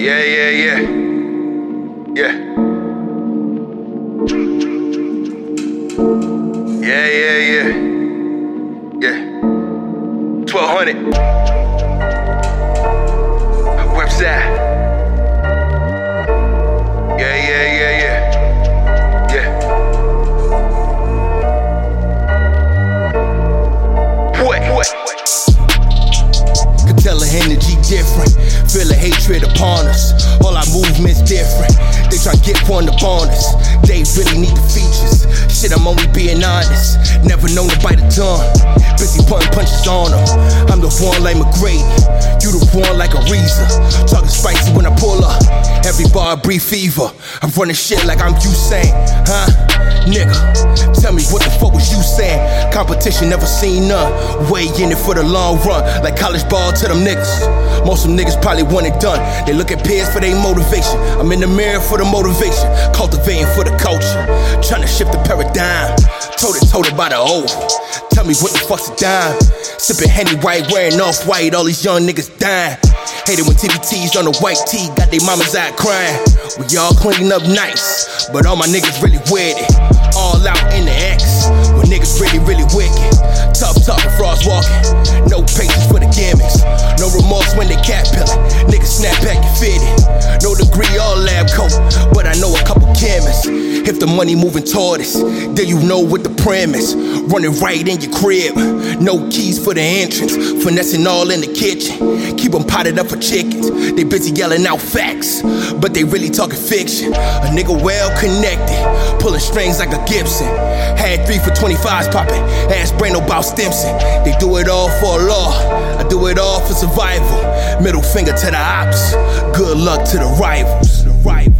Yeah, yeah, yeah. Yeah. Yeah, yeah, yeah. Yeah. 1200. Website. Yeah, yeah, yeah, yeah. Yeah. What? What? Tell the energy different. Feel hatred upon us. All our movements different. They try to get one upon us. They really need the features. Shit, I'm only being honest. Never known to bite a tongue. Busy putting punches on them. I'm the one like McGrady. You the one like a Reezer. Talking spicy when I pull up. Every bar breathe fever. I'm running shit like I'm Usain, huh? Nigga, tell me what the fuck was you saying? Competition never seen none. Way in it for the long run, like college ball to them niggas. Most of them niggas probably want it done. They look at peers for their motivation. I'm in the mirror for the motivation, cultivating for the culture. Trying to shift the paradigm. Told it, told it by the old. Tell me what the fuck's a dime? Sipping Henny White, wearing off white, all these young niggas dying. Hated when TVT's on the white tee, got their mamas out crying. We all clean up nice, but all my niggas really with it. All out in the X, when niggas really, really wicked. Tough talking, frost walking, the money moving toward us, then you know what the premise. Running right in your crib, no keys for the entrance. Finessing all in the kitchen, keep them potted up for chickens. They busy yelling out facts, but they really talking fiction. A nigga well connected, pulling strings like a Gibson. Had three for 25s popping, ask Brain about Stimson. They do it all for a law, I do it all for survival. Middle finger to the ops, good luck to the rivals. The rivals.